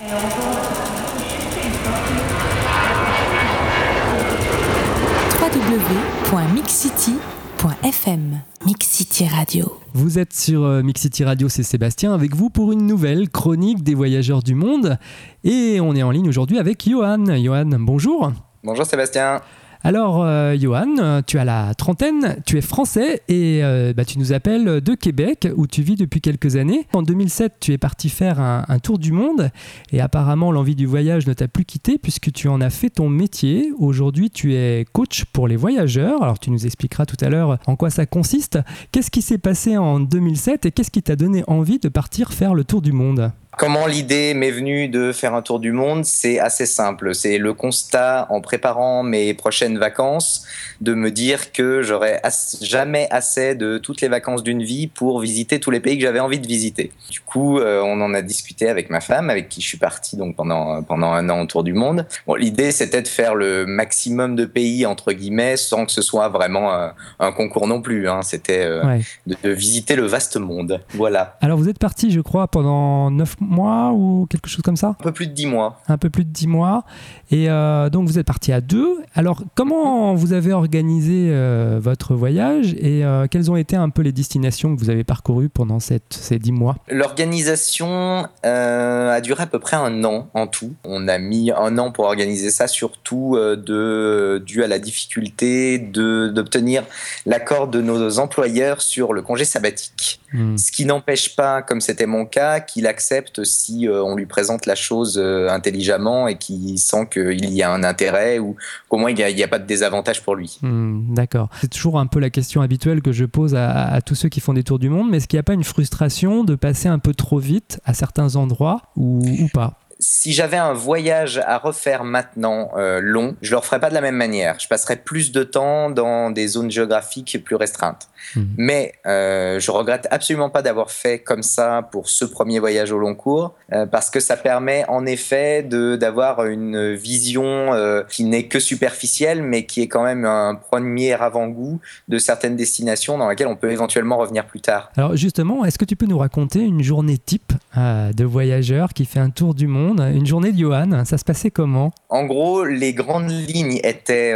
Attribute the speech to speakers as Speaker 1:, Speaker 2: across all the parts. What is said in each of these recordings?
Speaker 1: www.mixcity.fm Mixcity Radio.
Speaker 2: Vous êtes sur euh, Mixcity Radio, c'est Sébastien avec vous pour une nouvelle chronique des voyageurs du monde. Et on est en ligne aujourd'hui avec Johan. Johan, bonjour.
Speaker 3: Bonjour Sébastien.
Speaker 2: Alors, euh, Johan, tu as la trentaine, tu es français et euh, bah, tu nous appelles de Québec où tu vis depuis quelques années. En 2007, tu es parti faire un, tour du monde et apparemment l'envie du voyage ne t'a plus quitté puisque tu en as fait ton métier. Aujourd'hui, tu es coach pour les voyageurs. Alors, tu nous expliqueras tout à l'heure en quoi ça consiste. Qu'est-ce qui s'est passé en 2007 et qu'est-ce qui t'a donné envie de partir faire le tour du monde?
Speaker 3: Comment l'idée m'est venue de faire un tour du monde C'est assez simple. C'est le constat en préparant mes prochaines vacances de me dire que j'aurais jamais assez de toutes les vacances d'une vie pour visiter tous les pays que j'avais envie de visiter. Du coup, euh, on en a discuté avec ma femme, avec qui je suis parti donc pendant pendant un an autour du monde. Bon, l'idée c'était de faire le maximum de pays entre guillemets sans que ce soit vraiment un, concours non plus. Hein. C'était euh, de, de, visiter le vaste monde. Voilà.
Speaker 2: Alors vous êtes parti, je crois, pendant 9 mois ou quelque chose comme ça
Speaker 3: Un peu plus de 10 mois.
Speaker 2: Un peu plus de 10 mois. Et euh, donc vous êtes parti à deux. Alors comment vous avez organisé euh, votre voyage et euh, quelles ont été un peu les destinations que vous avez parcourues pendant cette, ces 10 mois?
Speaker 3: L'organisation a duré à peu près un an en tout. On a mis un an pour organiser ça, surtout de, dû à la difficulté d'obtenir l'accord de nos employeurs sur le congé sabbatique. Hmm. Ce qui n'empêche pas, comme c'était mon cas, qu'il accepte si on lui présente la chose intelligemment et qu'il sent qu'il y a un intérêt ou qu'au moins il n'y a, pas de désavantage pour lui.
Speaker 2: Hmm, d'accord. C'est toujours un peu la question habituelle que je pose à, tous ceux qui font des tours du monde, mais est-ce qu'il n'y a pas une frustration de passer un peu trop vite à certains endroits ou, pas?
Speaker 3: Si j'avais un voyage à refaire maintenant euh, long, je le referais pas de la même manière. Je passerais plus de temps dans des zones géographiques plus restreintes. Mhm. Mais euh, je regrette absolument pas d'avoir fait comme ça pour ce premier voyage au long cours, euh, parce que ça permet en effet d'avoir une vision euh, qui n'est que superficielle, mais qui est quand même un premier avant-goût de certaines destinations dans lesquelles on peut éventuellement revenir plus tard.
Speaker 2: Alors justement, est-ce que tu peux nous raconter une journée type de voyageur qui fait un tour du monde, une journée de Johan Ça se passait comment
Speaker 3: En gros, les grandes lignes étaient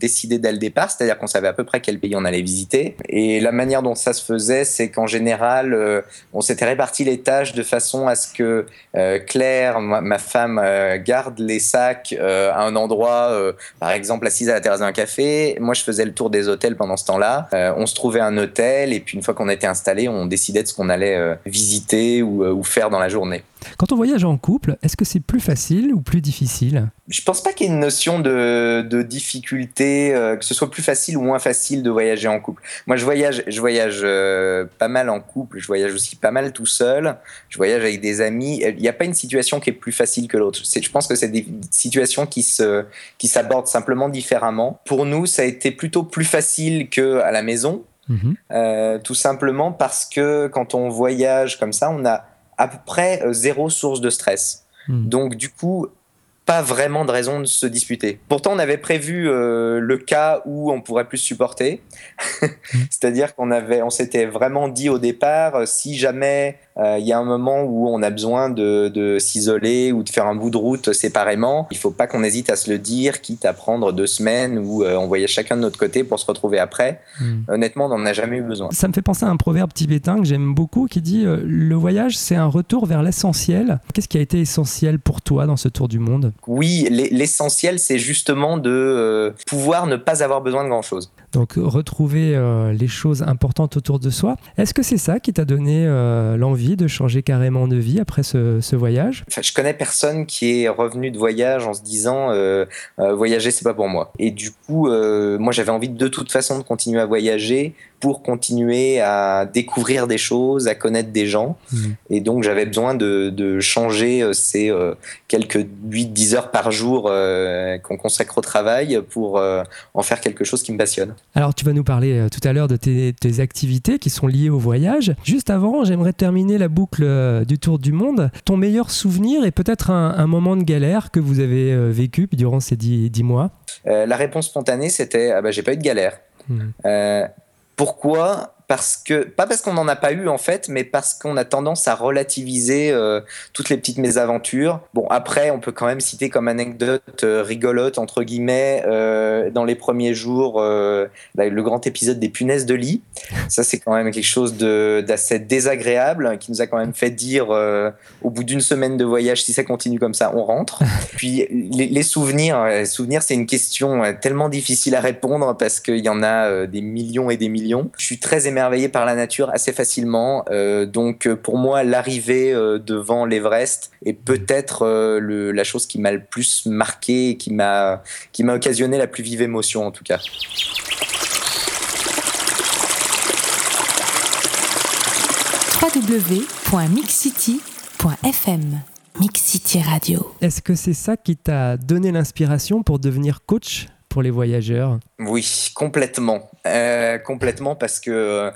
Speaker 3: décidées dès le départ, c'est-à-dire qu'on savait à peu près quel pays on allait visiter et la manière dont ça se faisait, c'est qu'en général, euh, on s'était réparti les tâches de façon à ce que euh, Claire, ma, femme, euh, garde les sacs à un endroit, par exemple assise à la terrasse d'un café. Moi, je faisais le tour des hôtels pendant ce temps-là. on se trouvait un hôtel et puis une fois qu'on était installé, on décidait de ce qu'on allait visiter ou faire dans la journée.
Speaker 2: Quand on voyage en couple, est-ce que c'est plus facile ou plus difficile?
Speaker 3: Je pense pas qu'il y ait une notion de, difficulté, euh, que ce soit plus facile ou moins facile de voyager en couple. Moi, je voyage, je voyage euh, pas mal en couple, je voyage aussi pas mal tout seul, je voyage avec des amis. Il n'y a pas une situation qui est plus facile que l'autre. Je pense que c'est des situations qui se qui s'abordent simplement différemment. Pour nous, ça a été plutôt plus facile que à la maison, mhm. euh, tout simplement parce que quand on voyage comme ça, on a à peu près euh, zéro source de stress. Hmm. Donc du coup, pas vraiment de raison de se disputer. Pourtant, on avait prévu euh, le cas où on pourrait plus supporter, c'est-à-dire qu'on avait, on s'était vraiment dit au départ, euh, si jamais euh, il y a un moment où on a besoin de, s'isoler ou de faire un bout de route séparément. Il faut pas qu'on hésite à se le dire, quitte à prendre deux semaines où euh, on voyait chacun de notre côté pour se retrouver après. Hmm. Honnêtement, on n'en a jamais eu besoin.
Speaker 2: Ça me fait penser à un proverbe tibétain que j'aime beaucoup qui dit Le voyage, c'est un retour vers l'essentiel. Qu'est-ce qui a été essentiel pour toi dans ce tour du monde?
Speaker 3: Oui, l'essentiel, c'est justement de pouvoir ne pas avoir besoin de grand-chose.
Speaker 2: Donc retrouver les choses importantes autour de soi. Est-ce que c'est ça qui t'a donné l'envie de changer carrément de vie après ce, voyage?
Speaker 3: Enfin, Je connais personne qui est revenu de voyage en se disant euh, euh, voyager c'est pas pour moi. Et du coup, euh, moi j'avais envie de toute façon de continuer à voyager pour continuer à découvrir des choses, à connaître des gens. Mmh. Et donc j'avais besoin de, changer euh, ces euh, quelques 8-10 heures par jour euh, qu'on consacre au travail pour en faire quelque chose qui me passionne.
Speaker 2: Alors tu vas nous parler tout à l'heure de tes, activités qui sont liées au voyage. Juste avant, j'aimerais terminer la boucle du tour du monde. Ton meilleur souvenir et peut-être un, moment de galère que vous avez vécu durant ces 10, mois?
Speaker 3: La réponse spontanée, c'était ah bah, j'ai pas eu de galère. Mmh. Pourquoi parce que pas parce qu'on n'en a pas eu en fait, mais parce qu'on a tendance à relativiser euh, toutes les petites mésaventures. Bon, après, on peut quand même citer comme anecdote euh, rigolote entre guillemets euh, dans les premiers jours le grand épisode des punaises de lit. Ça, c'est quand même quelque chose d'assez désagréable qui nous a quand même fait dire au bout d'une semaine de voyage, si ça continue comme ça, on rentre. Puis les, les souvenirs, les souvenirs, c'est une question tellement difficile à répondre parce qu'il y en a des millions et des millions. Je suis très émerveillé par la nature assez facilement. Euh, donc euh, pour moi, l'arrivée euh, devant l'Everest est peut-être la chose qui m'a le plus marqué, qui m'a qui m'a occasionné la plus vive émotion en tout cas.
Speaker 1: www.mixcity.fm Mix City Radio.
Speaker 2: Est-ce que c'est ça qui t'a donné l'inspiration pour devenir coach? Pour les voyageurs
Speaker 3: Oui, complètement. Euh, complètement parce que,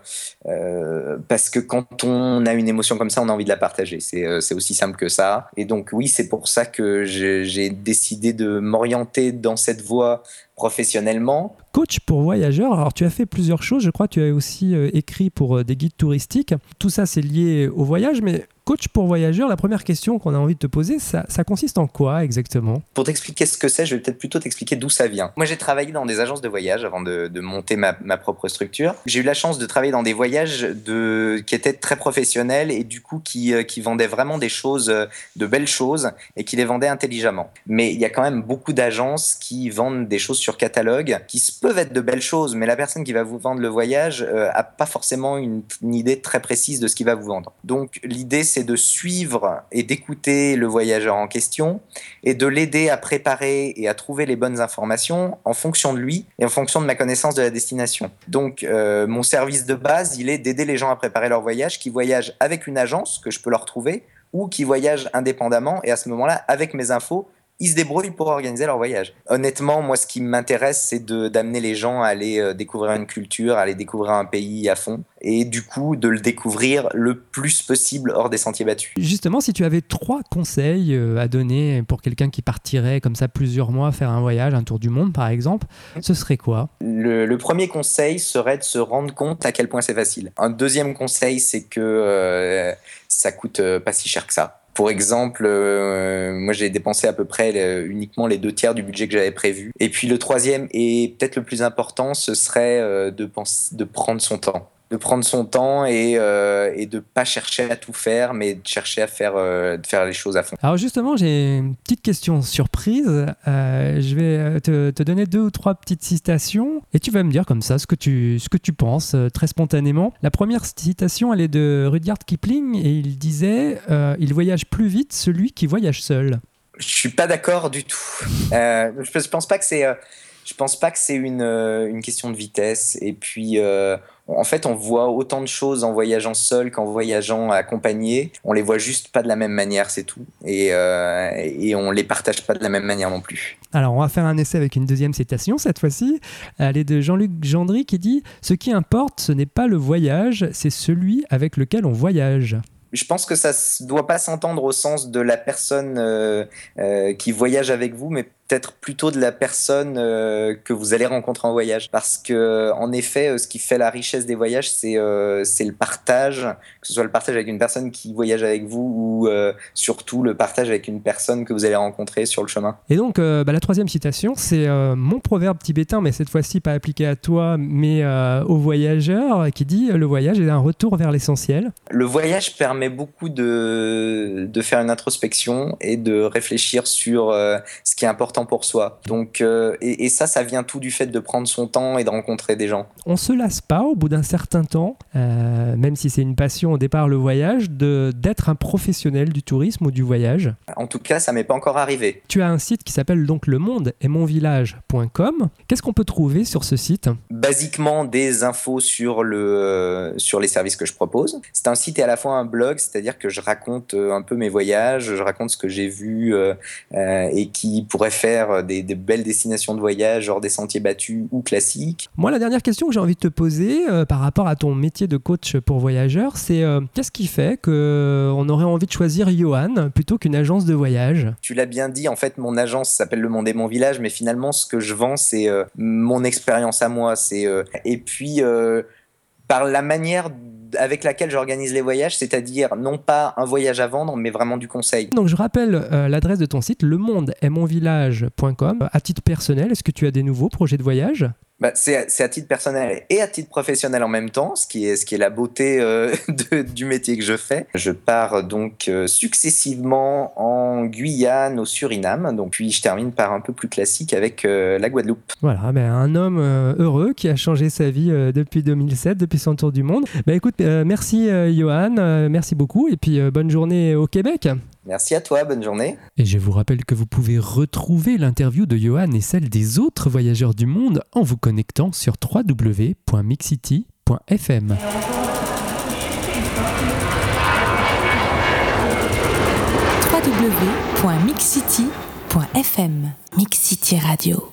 Speaker 3: euh, parce que quand on a une émotion comme ça, on a envie de la partager. C'est euh, aussi simple que ça. Et donc oui, c'est pour ça que j'ai décidé de m'orienter dans cette voie professionnellement.
Speaker 2: Coach pour voyageurs, alors tu as fait plusieurs choses, je crois que tu as aussi écrit pour des guides touristiques. Tout ça c'est lié au voyage, mais Coach pour voyageurs, la première question qu'on a envie de te poser, ça, consiste en quoi exactement?
Speaker 3: Pour t'expliquer ce que c'est, je vais peut-être plutôt t'expliquer d'où ça vient. Moi, j'ai travaillé dans des agences de voyage avant de, monter ma, propre structure. J'ai eu la chance de travailler dans des voyages qui étaient très professionnels et du coup qui, euh, vendaient vraiment des choses, euh, de belles choses et qui les vendaient intelligemment. Mais il y a quand même beaucoup d'agences qui vendent des choses sur catalogue qui peuvent être de belles choses, mais la personne qui va vous vendre le voyage euh, a pas forcément une, une idée très précise de ce qu'il va vous vendre. Donc l'idée c'est de suivre et d'écouter le voyageur en question et de l'aider à préparer et à trouver les bonnes informations en fonction de lui et en fonction de ma connaissance de la destination. Donc, euh, mon service de base, il est d'aider les gens à préparer leur voyage, qui voyagent avec une agence que je peux leur trouver ou qui voyagent indépendamment et à ce moment-là, avec mes infos, ils se débrouillent pour organiser leur voyage. Honnêtement, moi, ce qui m'intéresse, c'est d'amener les gens à aller euh, découvrir une culture, à aller découvrir un pays à fond, et du coup, de le découvrir le plus possible hors des sentiers battus.
Speaker 2: Justement, si tu avais trois conseils euh, à donner pour quelqu'un qui partirait comme ça plusieurs mois faire un voyage, un tour du monde par exemple, ce serait quoi?
Speaker 3: Le, premier conseil serait de se rendre compte à quel point c'est facile. Un deuxième conseil, c'est que euh, ça coûte pas si cher que ça. Pour exemple, euh, moi j'ai dépensé à peu près uniquement les deux tiers du budget que j'avais prévu. Et puis le troisième et peut-être le plus important, ce serait euh, de, de prendre son temps de prendre son temps et, euh, et de pas chercher à tout faire, mais de chercher à faire, euh, de faire les choses à fond.
Speaker 2: Alors justement, j'ai une petite question surprise. Euh, je vais te, te, donner deux ou trois petites citations et tu vas me dire comme ça ce que tu, ce que tu penses très spontanément. La première citation, elle est de Rudyard Kipling et il disait Il voyage plus vite celui qui voyage seul.
Speaker 3: Je suis pas d'accord du tout. je, je pense pas que c'est je pense pas que c'est une, une, question de vitesse. Et puis, en fait, on voit autant de choses en voyageant seul qu'en voyageant accompagné. On les voit juste pas de la même manière, c'est tout. Et, euh, et on les partage pas de la même manière non plus.
Speaker 2: Alors, on va faire un essai avec une deuxième citation cette fois-ci. Elle est de Jean-Luc Gendry qui dit Ce qui importe, ce n'est pas le voyage, c'est celui avec lequel on voyage
Speaker 3: je pense que ça ne doit pas s'entendre au sens de la personne euh, euh, qui voyage avec vous, mais peut-être plutôt de la personne euh, que vous allez rencontrer en voyage. Parce que, en effet, ce qui fait la richesse des voyages, c'est c'est le partage, que ce soit le partage avec une personne qui voyage avec vous ou surtout le partage avec une personne que vous allez rencontrer sur le chemin.
Speaker 2: Et donc, bah, la troisième citation, c'est mon proverbe tibétain, mais cette fois-ci pas appliqué à toi, mais aux voyageurs, qui dit Le voyage est un retour vers l'essentiel.
Speaker 3: Le voyage permet beaucoup de, de faire une introspection et de réfléchir sur euh, ce qui est important pour soi. Donc, euh, et, ça, ça vient tout du fait de prendre son temps et de rencontrer des gens.
Speaker 2: On se lasse pas au bout d'un certain temps, euh, même si c'est une passion au départ le voyage, de d'être un professionnel du tourisme ou du voyage.
Speaker 3: En tout cas, ça m'est pas encore arrivé.
Speaker 2: Tu as un site qui s'appelle donc le monde et mon village.com. Qu'est-ce qu'on peut trouver sur ce site?
Speaker 3: Basiquement des infos sur le sur les services que je propose. C'est un site et à la fois un blog c'est-à-dire que je raconte euh, un peu mes voyages, je raconte ce que j'ai vu euh, euh, et qui pourrait faire des, belles destinations de voyage, genre des sentiers battus ou classiques.
Speaker 2: Moi, la dernière question que j'ai envie de te poser par rapport à ton métier de coach pour voyageurs, c'est qu'est-ce qui fait qu'on aurait envie de choisir Johan plutôt qu'une agence de voyage?
Speaker 3: Tu l'as bien dit, en fait, mon agence s'appelle Le Monde et Mon Village, mais finalement, ce que je vends, c'est mon expérience à moi. C'est et puis par la manière avec laquelle j'organise les voyages, c'est-à-dire non pas un voyage à vendre, mais vraiment du conseil.
Speaker 2: Donc je rappelle euh, l'adresse de ton site, lemondeestmonvillage.com. À titre personnel, est-ce que tu as des nouveaux projets de voyage?
Speaker 3: Bah, c'est à titre personnel et à titre professionnel en même temps, ce qui est, ce qui est la beauté euh, de, du métier que je fais. Je pars donc euh, successivement en Guyane, au Suriname, donc puis je termine par un peu plus classique avec euh, la Guadeloupe.
Speaker 2: Voilà, ben, un homme heureux qui a changé sa vie depuis 2007, depuis son tour du monde. Bah, écoute, merci Johan, merci beaucoup et puis bonne journée au Québec.
Speaker 3: Merci à toi, bonne journée.
Speaker 2: Et je vous rappelle que vous pouvez retrouver l'interview de Johan et celle des autres voyageurs du monde en vous connectant sur www.mixcity.fm.
Speaker 1: www.mixcity.fm Mixcity Radio